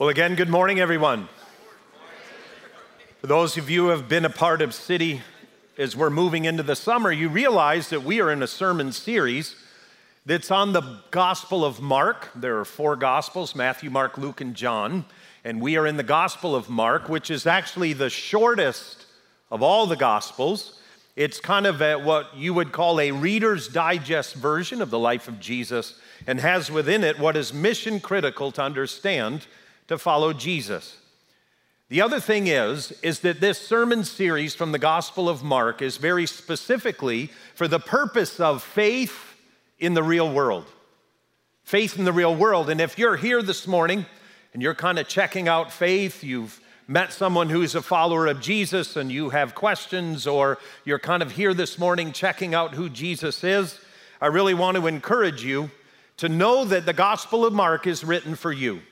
Well, again, good morning, everyone. For those of you who have been a part of City as we're moving into the summer, you realize that we are in a sermon series that's on the Gospel of Mark. There are four Gospels Matthew, Mark, Luke, and John. And we are in the Gospel of Mark, which is actually the shortest of all the Gospels. It's kind of a, what you would call a Reader's Digest version of the life of Jesus and has within it what is mission critical to understand to follow Jesus. The other thing is is that this sermon series from the Gospel of Mark is very specifically for the purpose of faith in the real world. Faith in the real world. And if you're here this morning and you're kind of checking out faith, you've met someone who's a follower of Jesus and you have questions, or you're kind of here this morning checking out who Jesus is, I really want to encourage you to know that the Gospel of Mark is written for you.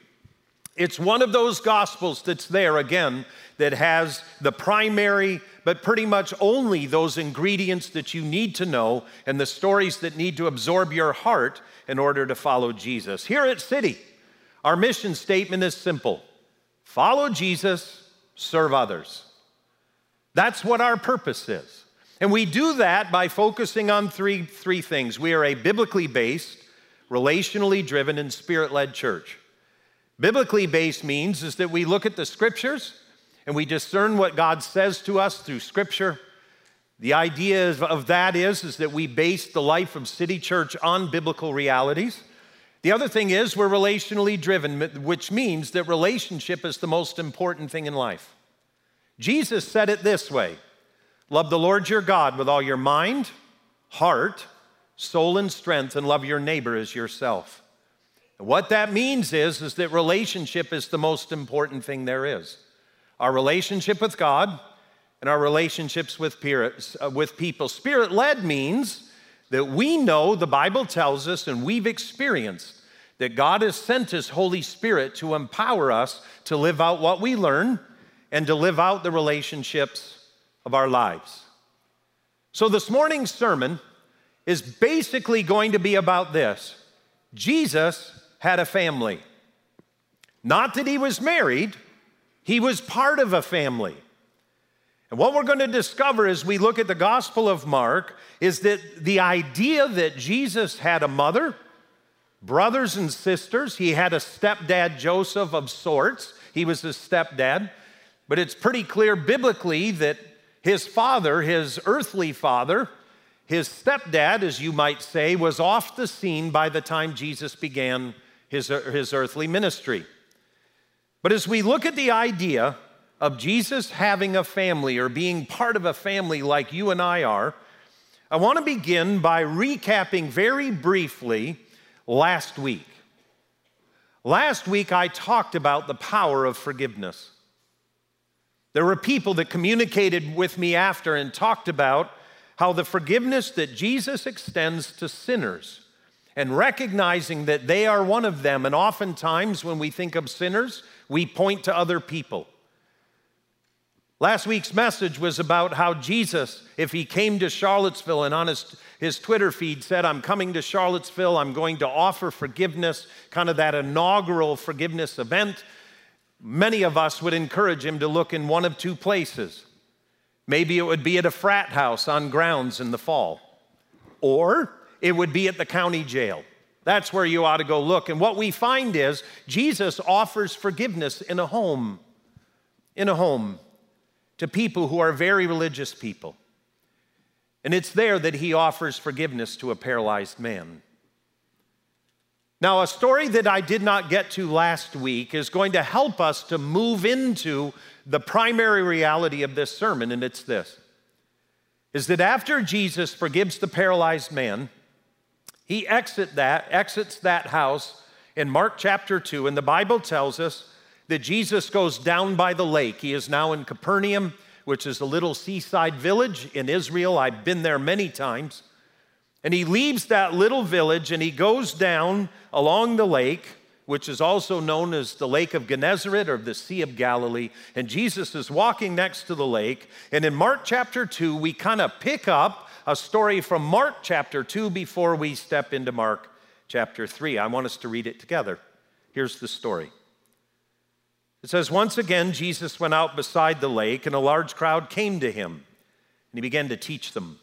It's one of those Gospels that's there again that has the primary, but pretty much only those ingredients that you need to know and the stories that need to absorb your heart in order to follow Jesus. Here at City, our mission statement is simple follow Jesus, serve others. That's what our purpose is. And we do that by focusing on three, three things. We are a biblically based, relationally driven, and spirit led church. Biblically based means is that we look at the scriptures and we discern what God says to us through scripture. The idea of that is, is that we base the life of City Church on biblical realities. The other thing is we're relationally driven, which means that relationship is the most important thing in life. Jesus said it this way Love the Lord your God with all your mind, heart, soul, and strength, and love your neighbor as yourself. What that means is, is that relationship is the most important thing there is. Our relationship with God and our relationships with, uh, with people. Spirit led means that we know the Bible tells us and we've experienced that God has sent His Holy Spirit to empower us to live out what we learn and to live out the relationships of our lives. So, this morning's sermon is basically going to be about this Jesus had a family. Not that he was married, he was part of a family. And what we're going to discover as we look at the Gospel of Mark is that the idea that Jesus had a mother, brothers and sisters, he had a stepdad, Joseph, of sorts. He was his stepdad. But it's pretty clear biblically that his father, his earthly father, his stepdad, as you might say, was off the scene by the time Jesus began his, his earthly ministry. But as we look at the idea of Jesus having a family or being part of a family like you and I are, I want to begin by recapping very briefly last week. Last week, I talked about the power of forgiveness. There were people that communicated with me after and talked about how the forgiveness that Jesus extends to sinners and recognizing that they are one of them. And oftentimes, when we think of sinners, we point to other people. Last week's message was about how Jesus, if he came to Charlottesville and on his, his Twitter feed said, I'm coming to Charlottesville, I'm going to offer forgiveness, kind of that inaugural forgiveness event, many of us would encourage him to look in one of two places. Maybe it would be at a frat house on grounds in the fall, or it would be at the county jail. That's where you ought to go look. And what we find is Jesus offers forgiveness in a home, in a home, to people who are very religious people. And it's there that he offers forgiveness to a paralyzed man. Now, a story that I did not get to last week is going to help us to move into the primary reality of this sermon, and it's this is that after Jesus forgives the paralyzed man, he exit that, exits that house in Mark chapter 2, and the Bible tells us that Jesus goes down by the lake. He is now in Capernaum, which is a little seaside village in Israel. I've been there many times. And he leaves that little village and he goes down along the lake, which is also known as the Lake of Gennesaret or the Sea of Galilee. And Jesus is walking next to the lake. And in Mark chapter 2, we kind of pick up a story from Mark chapter 2 before we step into Mark chapter 3. I want us to read it together. Here's the story. It says, Once again, Jesus went out beside the lake, and a large crowd came to him, and he began to teach them.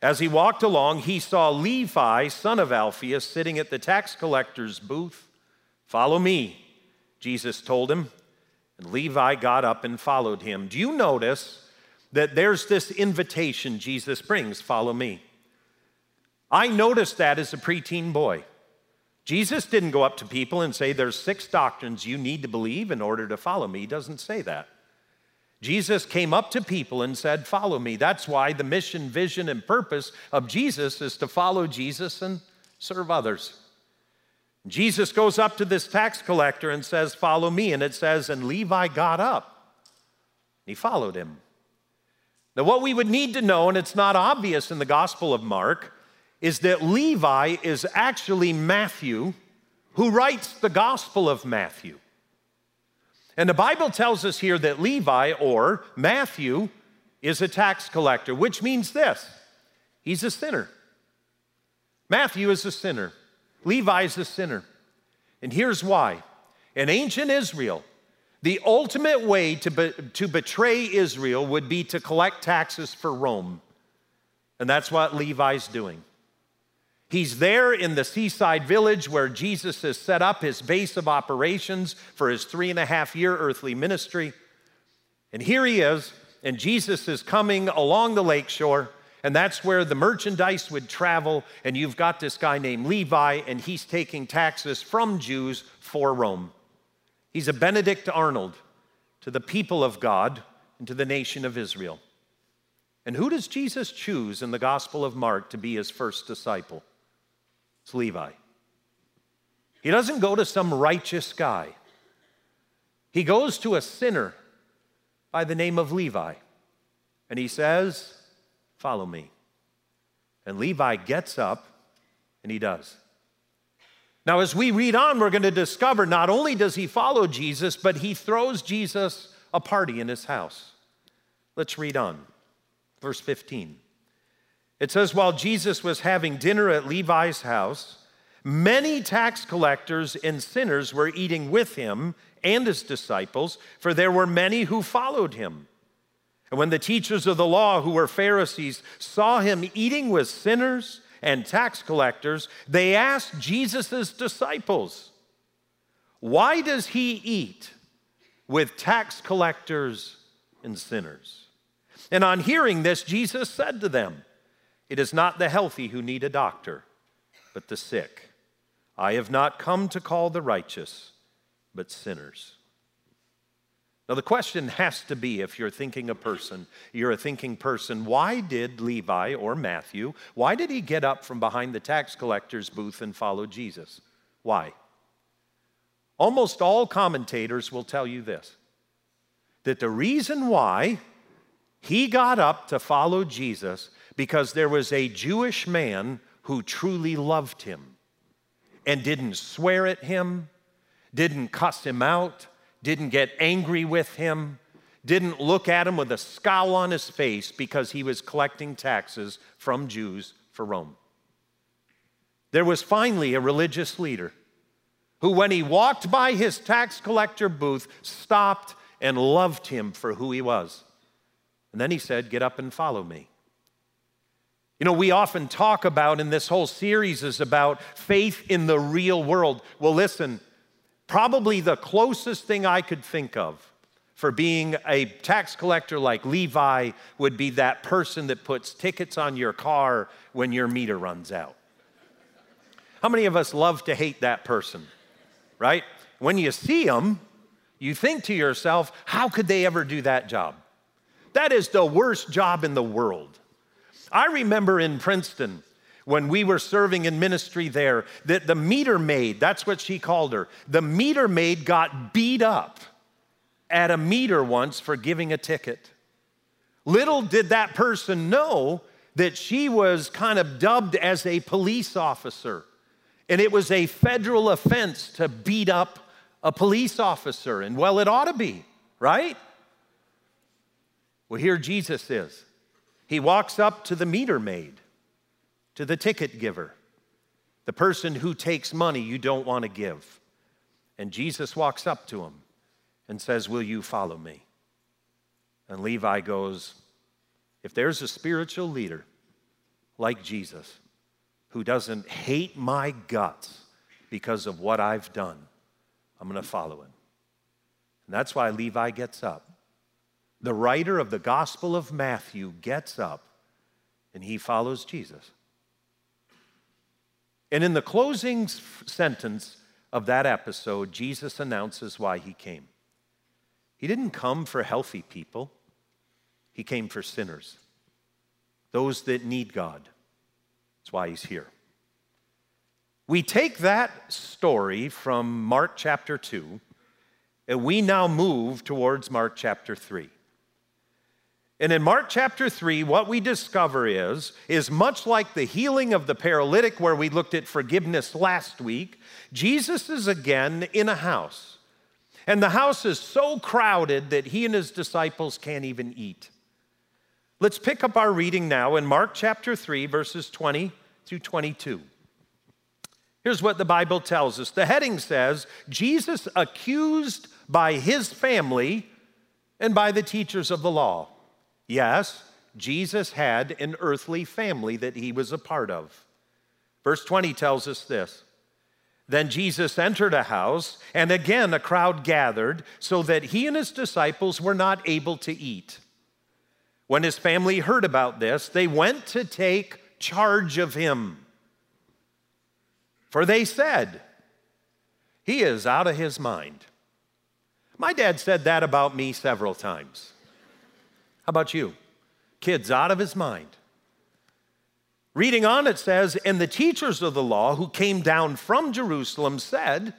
As he walked along, he saw Levi, son of Alphaeus, sitting at the tax collector's booth. Follow me, Jesus told him. And Levi got up and followed him. Do you notice that there's this invitation Jesus brings follow me? I noticed that as a preteen boy. Jesus didn't go up to people and say, There's six doctrines you need to believe in order to follow me. He doesn't say that. Jesus came up to people and said, Follow me. That's why the mission, vision, and purpose of Jesus is to follow Jesus and serve others. Jesus goes up to this tax collector and says, Follow me. And it says, And Levi got up. He followed him. Now, what we would need to know, and it's not obvious in the Gospel of Mark, is that Levi is actually Matthew who writes the Gospel of Matthew. And the Bible tells us here that Levi or Matthew is a tax collector, which means this he's a sinner. Matthew is a sinner, Levi is a sinner. And here's why. In ancient Israel, the ultimate way to, be, to betray Israel would be to collect taxes for Rome. And that's what Levi's doing. He's there in the seaside village where Jesus has set up his base of operations for his three and a half year earthly ministry. And here he is, and Jesus is coming along the lakeshore, and that's where the merchandise would travel. And you've got this guy named Levi, and he's taking taxes from Jews for Rome. He's a Benedict Arnold to the people of God and to the nation of Israel. And who does Jesus choose in the Gospel of Mark to be his first disciple? It's Levi. He doesn't go to some righteous guy, he goes to a sinner by the name of Levi. And he says, Follow me. And Levi gets up and he does. Now, as we read on, we're going to discover not only does he follow Jesus, but he throws Jesus a party in his house. Let's read on. Verse 15. It says, while Jesus was having dinner at Levi's house, many tax collectors and sinners were eating with him and his disciples, for there were many who followed him. And when the teachers of the law, who were Pharisees, saw him eating with sinners and tax collectors, they asked Jesus' disciples, Why does he eat with tax collectors and sinners? And on hearing this, Jesus said to them, it is not the healthy who need a doctor, but the sick. I have not come to call the righteous, but sinners. Now, the question has to be if you're thinking a person, you're a thinking person, why did Levi or Matthew, why did he get up from behind the tax collector's booth and follow Jesus? Why? Almost all commentators will tell you this that the reason why he got up to follow Jesus because there was a Jewish man who truly loved him and didn't swear at him, didn't cuss him out, didn't get angry with him, didn't look at him with a scowl on his face because he was collecting taxes from Jews for Rome. There was finally a religious leader who, when he walked by his tax collector booth, stopped and loved him for who he was. And then he said, Get up and follow me. You know, we often talk about, and this whole series is about faith in the real world. Well, listen, probably the closest thing I could think of for being a tax collector like Levi would be that person that puts tickets on your car when your meter runs out. How many of us love to hate that person, right? When you see them, you think to yourself, how could they ever do that job? That is the worst job in the world. I remember in Princeton, when we were serving in ministry there, that the meter maid, that's what she called her, the meter maid got beat up at a meter once for giving a ticket. Little did that person know that she was kind of dubbed as a police officer. And it was a federal offense to beat up a police officer. And well, it ought to be, right? Well, here Jesus is. He walks up to the meter maid, to the ticket giver, the person who takes money you don't want to give. And Jesus walks up to him and says, Will you follow me? And Levi goes, If there's a spiritual leader like Jesus who doesn't hate my guts because of what I've done, I'm going to follow him. And that's why Levi gets up. The writer of the Gospel of Matthew gets up and he follows Jesus. And in the closing sentence of that episode, Jesus announces why he came. He didn't come for healthy people, he came for sinners, those that need God. That's why he's here. We take that story from Mark chapter 2, and we now move towards Mark chapter 3. And in Mark chapter 3, what we discover is, is much like the healing of the paralytic, where we looked at forgiveness last week, Jesus is again in a house. And the house is so crowded that he and his disciples can't even eat. Let's pick up our reading now in Mark chapter 3, verses 20 through 22. Here's what the Bible tells us the heading says Jesus accused by his family and by the teachers of the law. Yes, Jesus had an earthly family that he was a part of. Verse 20 tells us this. Then Jesus entered a house, and again a crowd gathered, so that he and his disciples were not able to eat. When his family heard about this, they went to take charge of him. For they said, He is out of his mind. My dad said that about me several times. How about you? Kids out of his mind. Reading on, it says, And the teachers of the law who came down from Jerusalem said,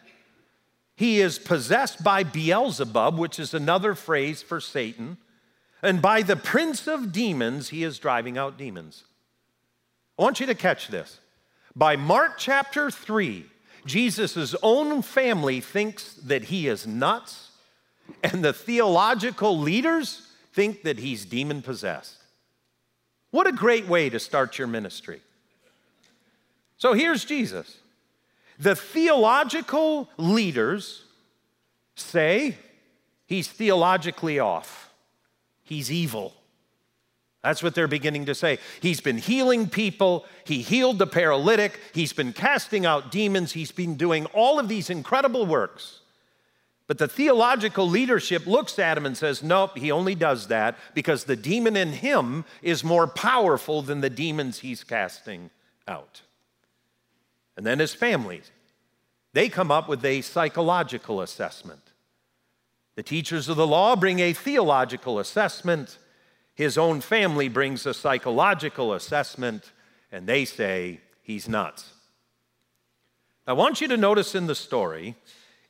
He is possessed by Beelzebub, which is another phrase for Satan, and by the prince of demons, he is driving out demons. I want you to catch this. By Mark chapter 3, Jesus' own family thinks that he is nuts, and the theological leaders think that he's demon possessed. What a great way to start your ministry. So here's Jesus. The theological leaders say he's theologically off, he's evil. That's what they're beginning to say. He's been healing people. He healed the paralytic. He's been casting out demons. He's been doing all of these incredible works. But the theological leadership looks at him and says, Nope, he only does that because the demon in him is more powerful than the demons he's casting out. And then his family, they come up with a psychological assessment. The teachers of the law bring a theological assessment. His own family brings a psychological assessment, and they say he's nuts. I want you to notice in the story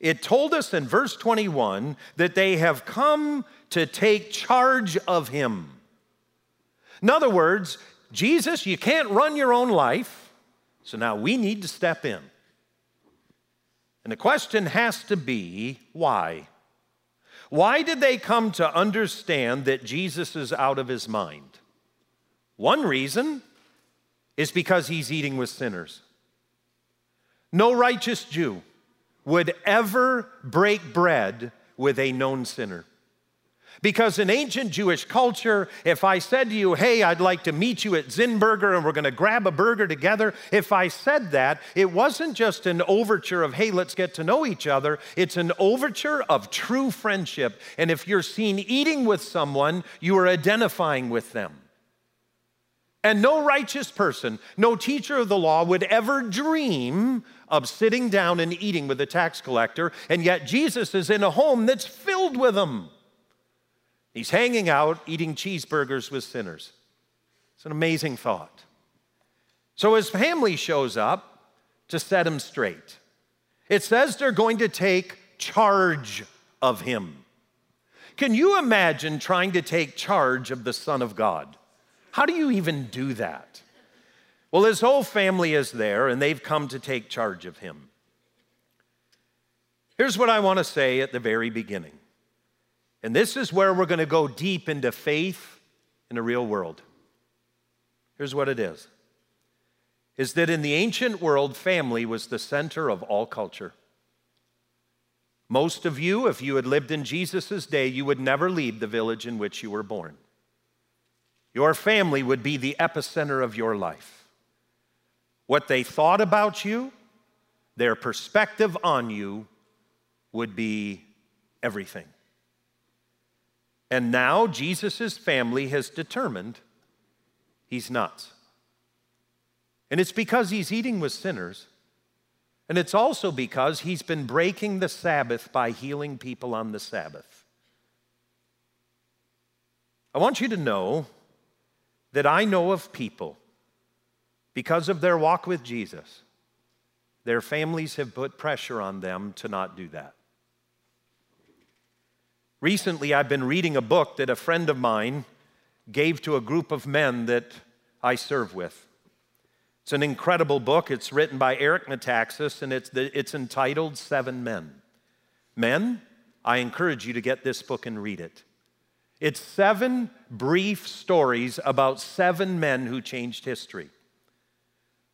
it told us in verse 21 that they have come to take charge of him. In other words, Jesus, you can't run your own life, so now we need to step in. And the question has to be why? Why did they come to understand that Jesus is out of his mind? One reason is because he's eating with sinners. No righteous Jew would ever break bread with a known sinner. Because in ancient Jewish culture, if I said to you, hey, I'd like to meet you at Zinburger and we're gonna grab a burger together, if I said that, it wasn't just an overture of, hey, let's get to know each other. It's an overture of true friendship. And if you're seen eating with someone, you are identifying with them. And no righteous person, no teacher of the law would ever dream of sitting down and eating with a tax collector, and yet Jesus is in a home that's filled with them. He's hanging out eating cheeseburgers with sinners. It's an amazing thought. So his family shows up to set him straight. It says they're going to take charge of him. Can you imagine trying to take charge of the Son of God? How do you even do that? Well, his whole family is there, and they've come to take charge of him. Here's what I want to say at the very beginning. And this is where we're going to go deep into faith in the real world. Here's what it is is that in the ancient world, family was the center of all culture. Most of you, if you had lived in Jesus' day, you would never leave the village in which you were born. Your family would be the epicenter of your life. What they thought about you, their perspective on you, would be everything. And now Jesus' family has determined he's nuts. And it's because he's eating with sinners. And it's also because he's been breaking the Sabbath by healing people on the Sabbath. I want you to know that I know of people, because of their walk with Jesus, their families have put pressure on them to not do that. Recently, I've been reading a book that a friend of mine gave to a group of men that I serve with. It's an incredible book. It's written by Eric Metaxas, and it's, the, it's entitled Seven Men. Men, I encourage you to get this book and read it. It's seven brief stories about seven men who changed history.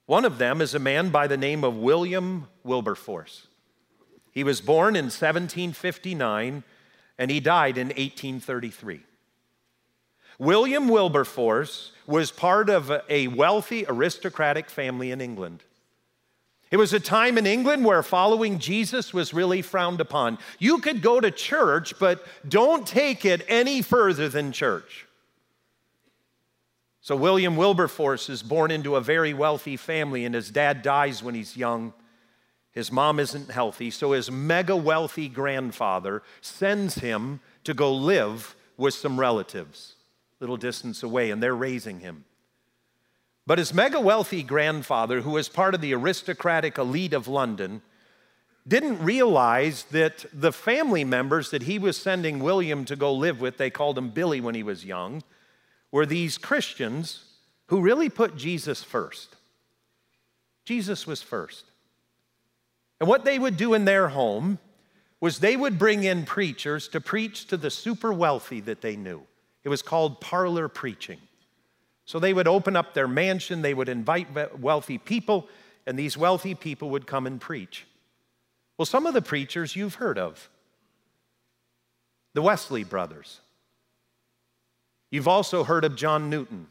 One of them is a man by the name of William Wilberforce. He was born in 1759 and he died in 1833. William Wilberforce was part of a wealthy aristocratic family in England. It was a time in England where following Jesus was really frowned upon. You could go to church, but don't take it any further than church. So, William Wilberforce is born into a very wealthy family, and his dad dies when he's young. His mom isn't healthy, so his mega wealthy grandfather sends him to go live with some relatives, a little distance away, and they're raising him. But his mega wealthy grandfather, who was part of the aristocratic elite of London, didn't realize that the family members that he was sending William to go live with, they called him Billy when he was young, were these Christians who really put Jesus first. Jesus was first. And what they would do in their home was they would bring in preachers to preach to the super wealthy that they knew. It was called parlor preaching. So they would open up their mansion, they would invite wealthy people, and these wealthy people would come and preach. Well, some of the preachers you've heard of the Wesley brothers. You've also heard of John Newton.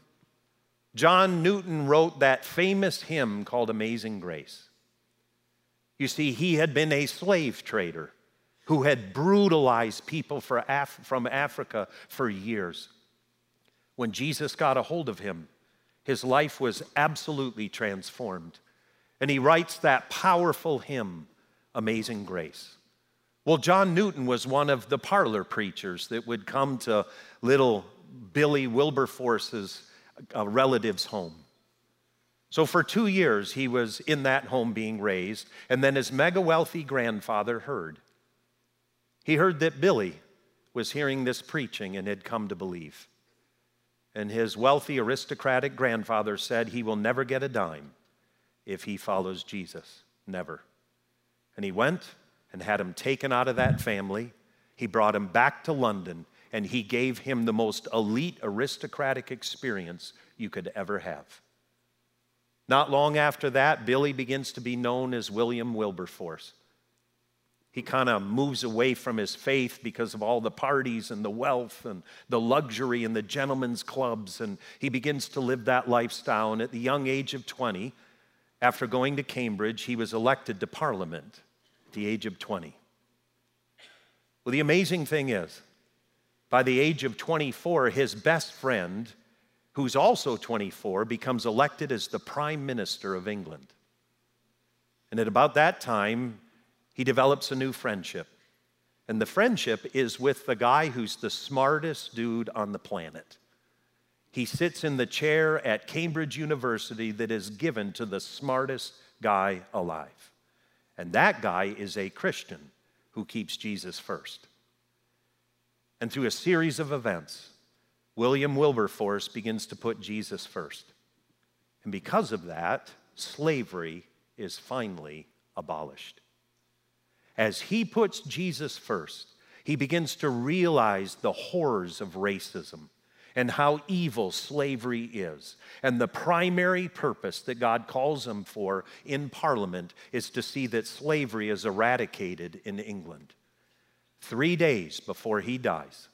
John Newton wrote that famous hymn called Amazing Grace. You see, he had been a slave trader who had brutalized people Af- from Africa for years. When Jesus got a hold of him, his life was absolutely transformed. And he writes that powerful hymn, Amazing Grace. Well, John Newton was one of the parlor preachers that would come to little Billy Wilberforce's uh, relative's home. So for two years, he was in that home being raised, and then his mega wealthy grandfather heard. He heard that Billy was hearing this preaching and had come to believe. And his wealthy aristocratic grandfather said he will never get a dime if he follows Jesus. Never. And he went and had him taken out of that family. He brought him back to London and he gave him the most elite aristocratic experience you could ever have. Not long after that, Billy begins to be known as William Wilberforce. He kind of moves away from his faith because of all the parties and the wealth and the luxury and the gentlemen's clubs, and he begins to live that lifestyle. And at the young age of 20, after going to Cambridge, he was elected to Parliament at the age of 20. Well, the amazing thing is, by the age of 24, his best friend who's also 24, becomes elected as the Prime Minister of England. And at about that time, he develops a new friendship. And the friendship is with the guy who's the smartest dude on the planet. He sits in the chair at Cambridge University that is given to the smartest guy alive. And that guy is a Christian who keeps Jesus first. And through a series of events, William Wilberforce begins to put Jesus first. And because of that, slavery is finally abolished. As he puts Jesus first, he begins to realize the horrors of racism and how evil slavery is. And the primary purpose that God calls him for in Parliament is to see that slavery is eradicated in England. Three days before he dies,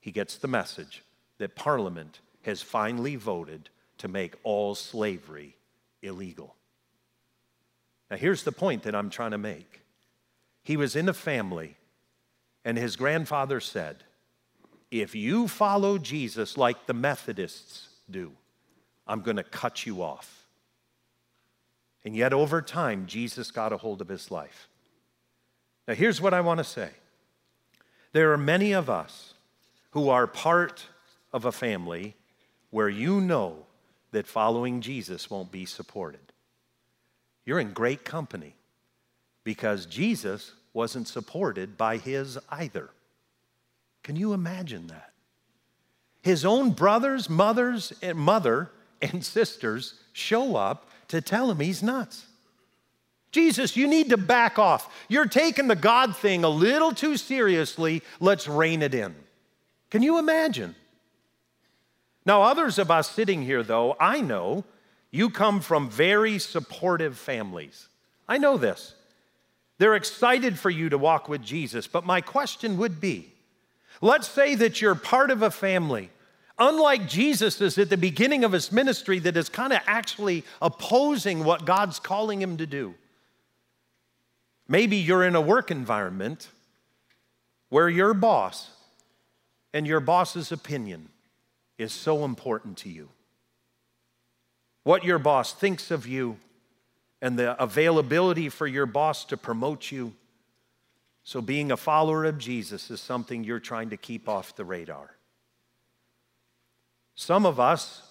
he gets the message that Parliament has finally voted to make all slavery illegal. Now, here's the point that I'm trying to make. He was in a family, and his grandfather said, If you follow Jesus like the Methodists do, I'm going to cut you off. And yet, over time, Jesus got a hold of his life. Now, here's what I want to say there are many of us who are part of a family where you know that following Jesus won't be supported. You're in great company because Jesus wasn't supported by his either. Can you imagine that? His own brothers, mothers, and mother and sisters show up to tell him he's nuts. Jesus, you need to back off. You're taking the God thing a little too seriously. Let's rein it in. Can you imagine? Now, others of us sitting here, though, I know you come from very supportive families. I know this. They're excited for you to walk with Jesus, but my question would be let's say that you're part of a family, unlike Jesus is at the beginning of his ministry, that is kind of actually opposing what God's calling him to do. Maybe you're in a work environment where your boss and your boss's opinion is so important to you. What your boss thinks of you and the availability for your boss to promote you. So, being a follower of Jesus is something you're trying to keep off the radar. Some of us,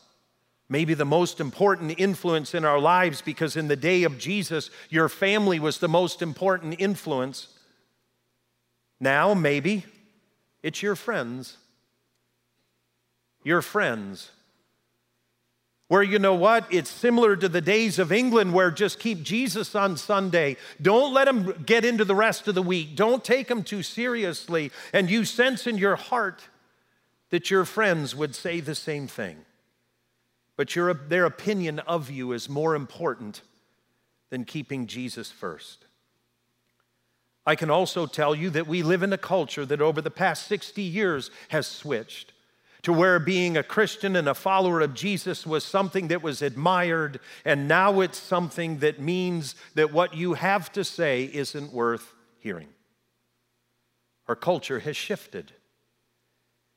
maybe the most important influence in our lives, because in the day of Jesus, your family was the most important influence. Now, maybe it's your friends your friends. Where you know what? It's similar to the days of England where just keep Jesus on Sunday. Don't let him get into the rest of the week. Don't take him too seriously. And you sense in your heart that your friends would say the same thing. But your, their opinion of you is more important than keeping Jesus first. I can also tell you that we live in a culture that over the past 60 years has switched to where being a Christian and a follower of Jesus was something that was admired, and now it's something that means that what you have to say isn't worth hearing. Our culture has shifted.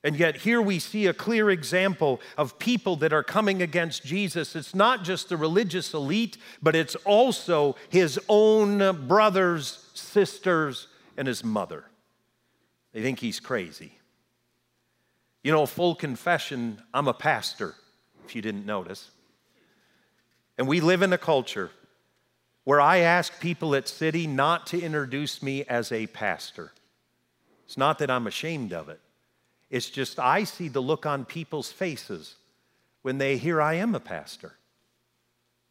And yet, here we see a clear example of people that are coming against Jesus. It's not just the religious elite, but it's also his own brothers, sisters, and his mother. They think he's crazy. You know, full confession, I'm a pastor, if you didn't notice. And we live in a culture where I ask people at City not to introduce me as a pastor. It's not that I'm ashamed of it, it's just I see the look on people's faces when they hear I am a pastor.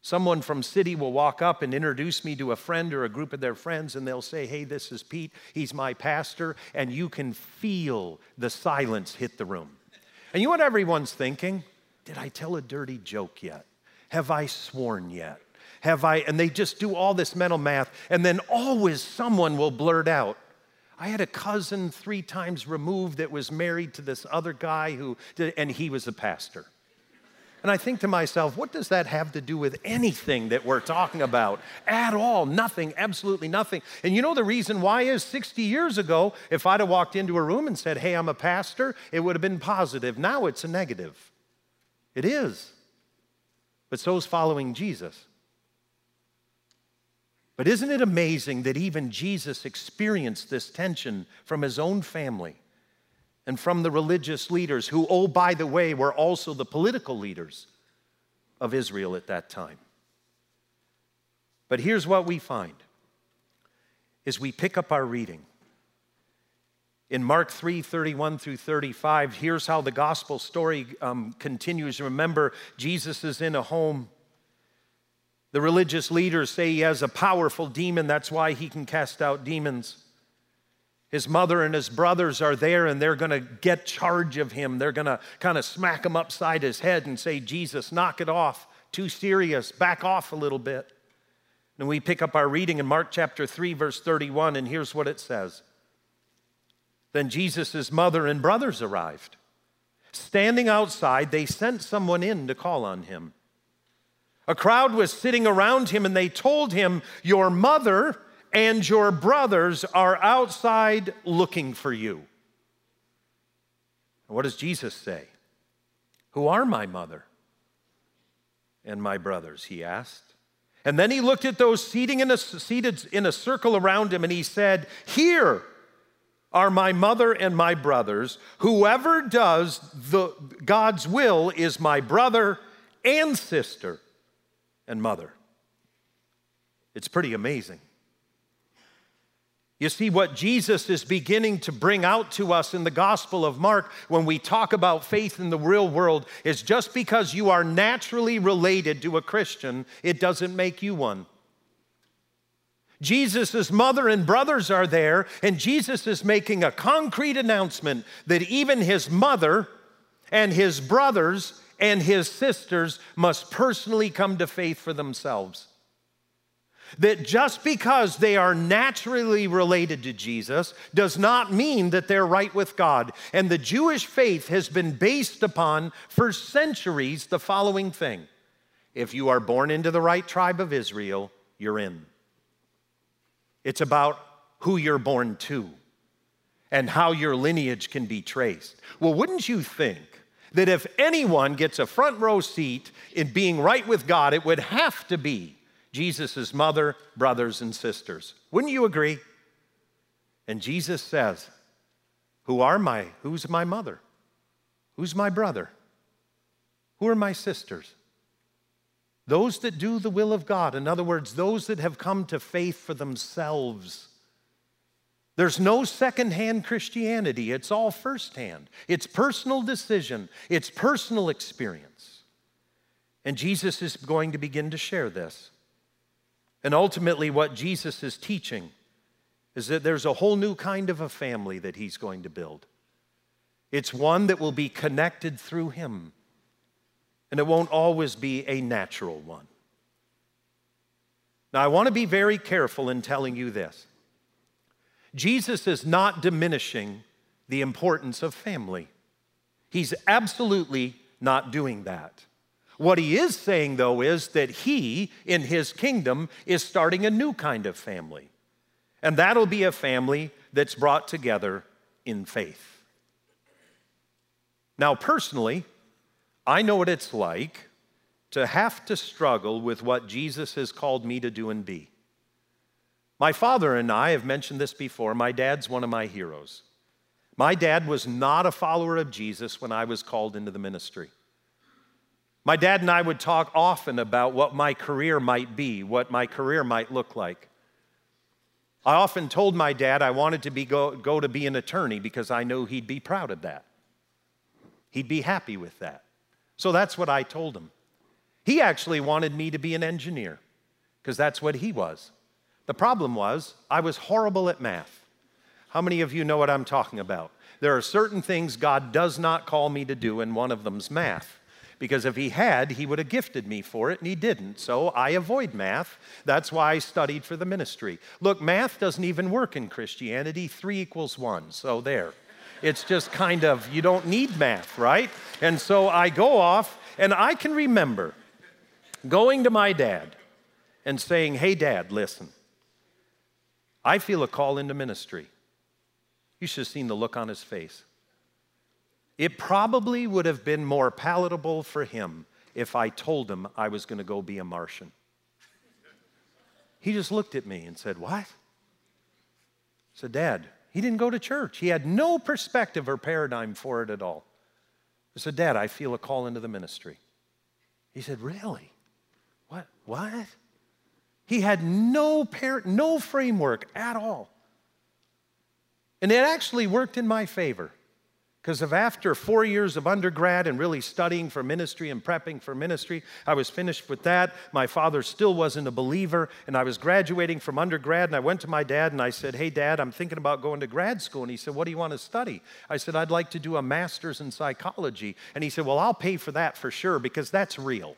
Someone from City will walk up and introduce me to a friend or a group of their friends, and they'll say, Hey, this is Pete. He's my pastor. And you can feel the silence hit the room. And you know what everyone's thinking? Did I tell a dirty joke yet? Have I sworn yet? Have I? And they just do all this mental math, and then always someone will blurt out, I had a cousin three times removed that was married to this other guy who, did, and he was a pastor. And I think to myself, what does that have to do with anything that we're talking about at all? Nothing, absolutely nothing. And you know the reason why is 60 years ago, if I'd have walked into a room and said, hey, I'm a pastor, it would have been positive. Now it's a negative. It is. But so is following Jesus. But isn't it amazing that even Jesus experienced this tension from his own family? And from the religious leaders, who, oh, by the way, were also the political leaders of Israel at that time. But here's what we find as we pick up our reading. In Mark 3 31 through 35, here's how the gospel story um, continues. Remember, Jesus is in a home. The religious leaders say he has a powerful demon, that's why he can cast out demons. His mother and his brothers are there and they're going to get charge of him. They're going to kind of smack him upside his head and say, Jesus, knock it off. Too serious. Back off a little bit. And we pick up our reading in Mark chapter 3, verse 31, and here's what it says Then Jesus' mother and brothers arrived. Standing outside, they sent someone in to call on him. A crowd was sitting around him, and they told him, Your mother and your brothers are outside looking for you. what does Jesus say? Who are my mother and my brothers? He asked. And then he looked at those seating in a, seated in a circle around him and he said, Here are my mother and my brothers. Whoever does the, God's will is my brother and sister and mother. It's pretty amazing. You see, what Jesus is beginning to bring out to us in the Gospel of Mark when we talk about faith in the real world is just because you are naturally related to a Christian, it doesn't make you one. Jesus' mother and brothers are there, and Jesus is making a concrete announcement that even his mother and his brothers and his sisters must personally come to faith for themselves. That just because they are naturally related to Jesus does not mean that they're right with God. And the Jewish faith has been based upon, for centuries, the following thing if you are born into the right tribe of Israel, you're in. It's about who you're born to and how your lineage can be traced. Well, wouldn't you think that if anyone gets a front row seat in being right with God, it would have to be Jesus' mother, brothers, and sisters. Wouldn't you agree? And Jesus says, Who are my, who's my mother? Who's my brother? Who are my sisters? Those that do the will of God. In other words, those that have come to faith for themselves. There's no secondhand Christianity, it's all firsthand. It's personal decision, it's personal experience. And Jesus is going to begin to share this. And ultimately, what Jesus is teaching is that there's a whole new kind of a family that he's going to build. It's one that will be connected through him, and it won't always be a natural one. Now, I want to be very careful in telling you this Jesus is not diminishing the importance of family, he's absolutely not doing that. What he is saying, though, is that he, in his kingdom, is starting a new kind of family. And that'll be a family that's brought together in faith. Now, personally, I know what it's like to have to struggle with what Jesus has called me to do and be. My father and I have mentioned this before. My dad's one of my heroes. My dad was not a follower of Jesus when I was called into the ministry. My dad and I would talk often about what my career might be, what my career might look like. I often told my dad I wanted to be go, go to be an attorney because I knew he'd be proud of that. He'd be happy with that. So that's what I told him. He actually wanted me to be an engineer because that's what he was. The problem was, I was horrible at math. How many of you know what I'm talking about? There are certain things God does not call me to do, and one of them's math because if he had, he would have gifted me for it, and he didn't. So I avoid math. That's why I studied for the ministry. Look, math doesn't even work in Christianity. Three equals one. So there. It's just kind of, you don't need math, right? And so I go off, and I can remember going to my dad and saying, Hey, dad, listen, I feel a call into ministry. You should have seen the look on his face. It probably would have been more palatable for him if I told him I was going to go be a Martian. He just looked at me and said, What? I said, Dad, he didn't go to church. He had no perspective or paradigm for it at all. I said, Dad, I feel a call into the ministry. He said, Really? What? What? He had no par- no framework at all. And it actually worked in my favor. Because of after four years of undergrad and really studying for ministry and prepping for ministry, I was finished with that. My father still wasn't a believer, and I was graduating from undergrad. And I went to my dad and I said, Hey, dad, I'm thinking about going to grad school. And he said, What do you want to study? I said, I'd like to do a master's in psychology. And he said, Well, I'll pay for that for sure because that's real.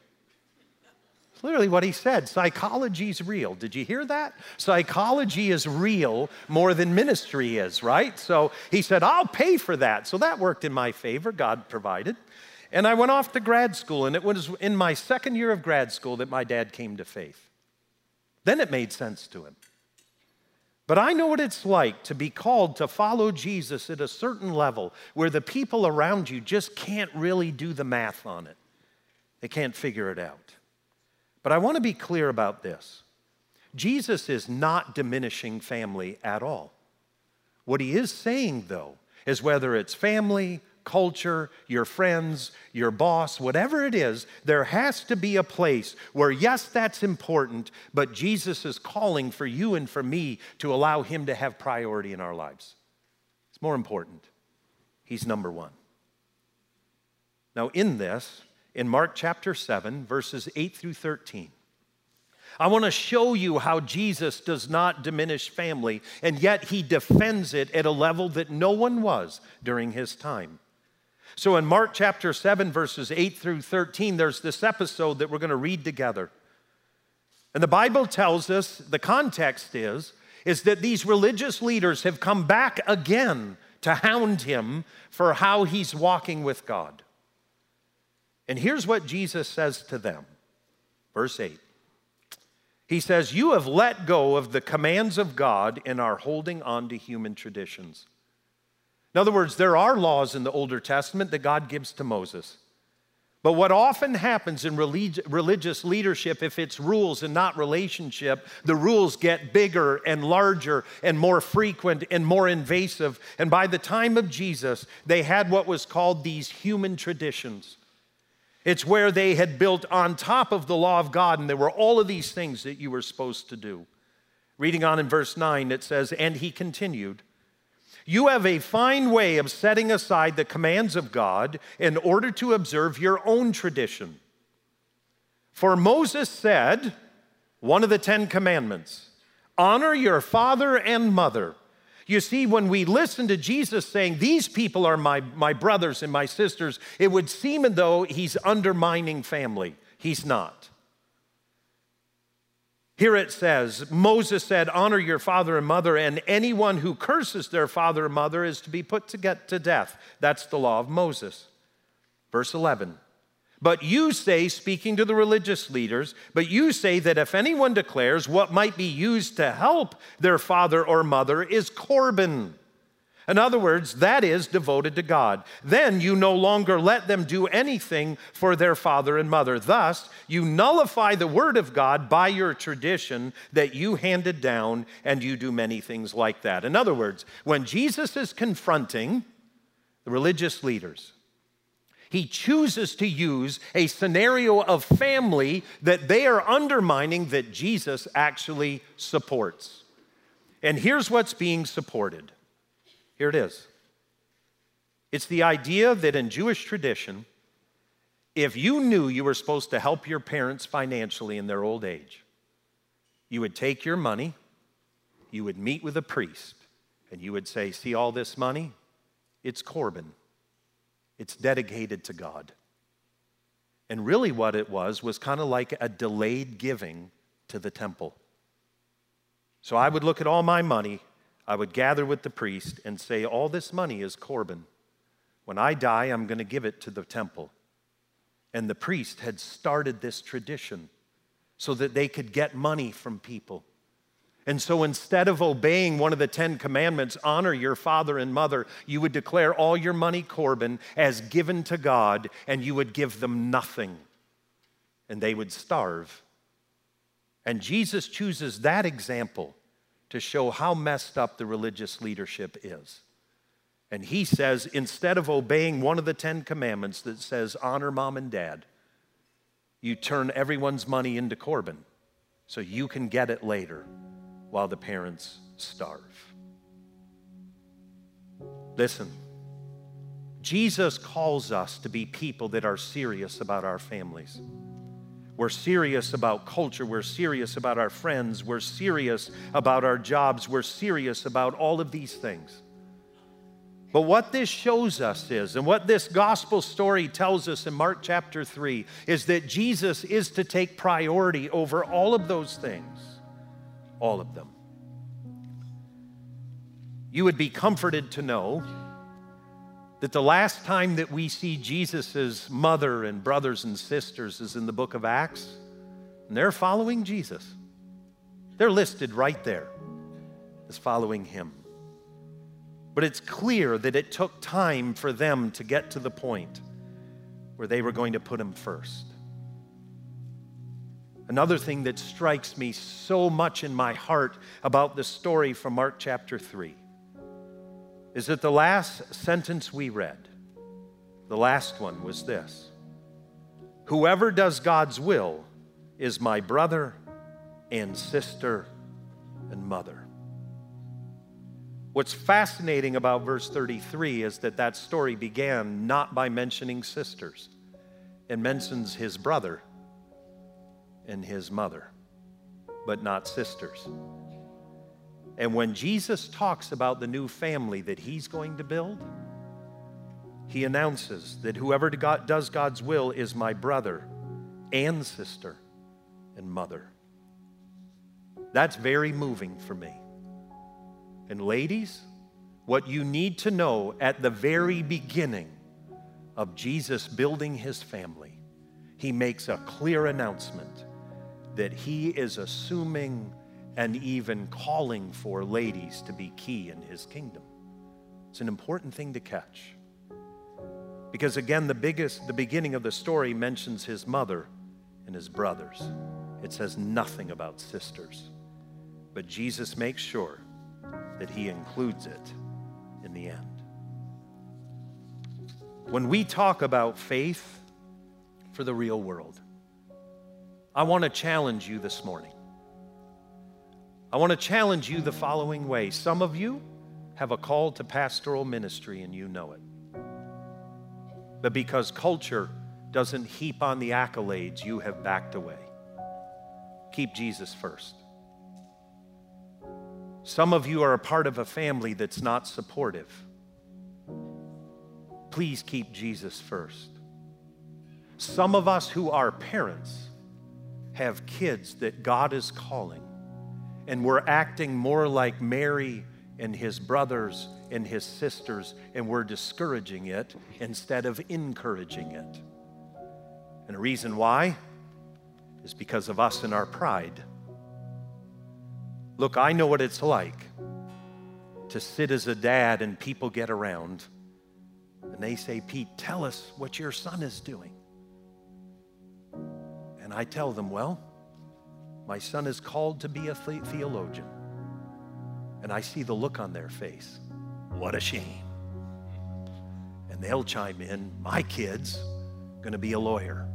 Literally what he said. Psychology's real. Did you hear that? Psychology is real more than ministry is, right? So he said, I'll pay for that. So that worked in my favor. God provided. And I went off to grad school, and it was in my second year of grad school that my dad came to faith. Then it made sense to him. But I know what it's like to be called to follow Jesus at a certain level where the people around you just can't really do the math on it. They can't figure it out. But I want to be clear about this Jesus is not diminishing family at all. What he is saying, though, is whether it's family, culture, your friends, your boss, whatever it is, there has to be a place where, yes, that's important, but Jesus is calling for you and for me to allow Him to have priority in our lives. It's more important. He's number one. Now, in this, in Mark chapter 7, verses 8 through 13, I want to show you how Jesus does not diminish family, and yet he defends it at a level that no one was during his time. So in Mark chapter 7, verses 8 through 13, there's this episode that we're going to read together. And the Bible tells us the context is, is that these religious leaders have come back again to hound him for how he's walking with God. And here's what Jesus says to them. Verse 8. He says, You have let go of the commands of God and are holding on to human traditions. In other words, there are laws in the Older Testament that God gives to Moses. But what often happens in religious leadership, if it's rules and not relationship, the rules get bigger and larger and more frequent and more invasive. And by the time of Jesus, they had what was called these human traditions. It's where they had built on top of the law of God, and there were all of these things that you were supposed to do. Reading on in verse 9, it says, And he continued, you have a fine way of setting aside the commands of God in order to observe your own tradition. For Moses said, one of the Ten Commandments, honor your father and mother. You see, when we listen to Jesus saying, These people are my, my brothers and my sisters, it would seem as though he's undermining family. He's not. Here it says, Moses said, Honor your father and mother, and anyone who curses their father or mother is to be put to, get to death. That's the law of Moses. Verse 11. But you say, speaking to the religious leaders, but you say that if anyone declares what might be used to help their father or mother is Corban in other words, that is devoted to God. Then you no longer let them do anything for their father and mother. Thus, you nullify the word of God by your tradition that you handed down, and you do many things like that. In other words, when Jesus is confronting the religious leaders, he chooses to use a scenario of family that they are undermining that Jesus actually supports. And here's what's being supported here it is it's the idea that in Jewish tradition, if you knew you were supposed to help your parents financially in their old age, you would take your money, you would meet with a priest, and you would say, See all this money? It's Corban, it's dedicated to God. And really, what it was was kind of like a delayed giving to the temple. So I would look at all my money I would gather with the priest and say, All this money is Corban. When I die, I'm going to give it to the temple. And the priest had started this tradition so that they could get money from people. And so instead of obeying one of the Ten Commandments, honor your father and mother, you would declare all your money Corban, as given to God, and you would give them nothing. And they would starve. And Jesus chooses that example to show how messed up the religious leadership is. And he says, instead of obeying one of the Ten Commandments that says, honor mom and dad, you turn everyone's money into Corban so you can get it later while the parents starve. Listen, Jesus calls us to be people that are serious about our families. We're serious about culture. We're serious about our friends. We're serious about our jobs. We're serious about all of these things. But what this shows us is, and what this gospel story tells us in Mark chapter 3, is that Jesus is to take priority over all of those things. All of them. You would be comforted to know that the last time that we see Jesus' mother and brothers and sisters is in the book of Acts, and they're following Jesus. They're listed right there as following him. But it's clear that it took time for them to get to the point where they were going to put him first. Another thing that strikes me so much in my heart about the story from Mark chapter 3 is that the last sentence we read, the last one was this Whoever does God's will is my brother and sister and mother. What's fascinating about verse 33 is that that story began not by mentioning sisters, it mentions his brother and his mother, but not sisters. And when Jesus talks about the new family that he's going to build, he announces that whoever does God's will is my brother and sister and mother. That's very moving for me. And ladies, what you need to know at the very beginning of Jesus building his family, he makes a clear announcement that he is assuming and even calling for ladies to be key in his kingdom. It's an important thing to catch. Because again, the biggest the beginning of the story mentions his mother and his brothers. It says nothing about sisters. But Jesus makes sure that He includes it in the end. When we talk about faith for the real world, I want to challenge you this morning. I want to challenge you the following way. Some of you have a call to pastoral ministry and you know it. But because culture doesn't heap on the accolades, you have backed away. Keep Jesus first. Some of you are a part of a family that's not supportive. Please keep Jesus first. Some of us who are parents have kids that God is calling, and we're acting more like Mary and his brothers and his sisters, and we're discouraging it instead of encouraging it. And the reason why is because of us and our pride. Look, I know what it's like to sit as a dad and people get around and they say, Pete, tell us what your son is doing. And I tell them, well, my son is called to be a theologian. And I see the look on their face. What a shame. And they'll chime in, my kid's going to be a lawyer.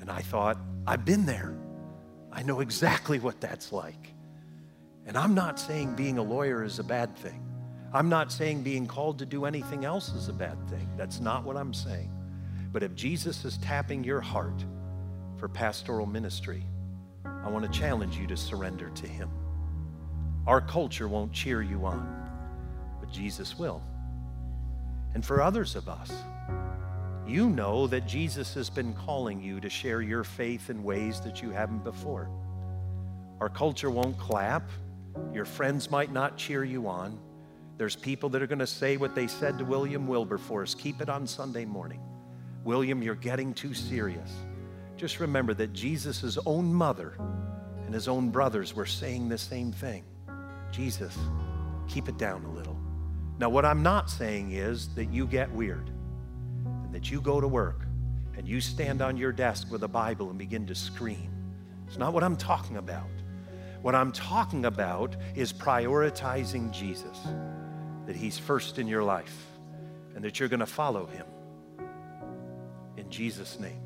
And I thought, I've been there. I know exactly what that's like. And I'm not saying being a lawyer is a bad thing. I'm not saying being called to do anything else is a bad thing. That's not what I'm saying. But if Jesus is tapping your heart for pastoral ministry, I want to challenge you to surrender to Him. Our culture won't cheer you on, but Jesus will. And for others of us, you know that Jesus has been calling you to share your faith in ways that you haven't before. Our culture won't clap, your friends might not cheer you on. There's people that are going to say what they said to William Wilberforce keep it on Sunday morning. William, you're getting too serious. Just remember that Jesus' own mother and his own brothers were saying the same thing. Jesus, keep it down a little. Now, what I'm not saying is that you get weird and that you go to work and you stand on your desk with a Bible and begin to scream. It's not what I'm talking about. What I'm talking about is prioritizing Jesus, that He's first in your life, and that you're going to follow Him. In Jesus' name.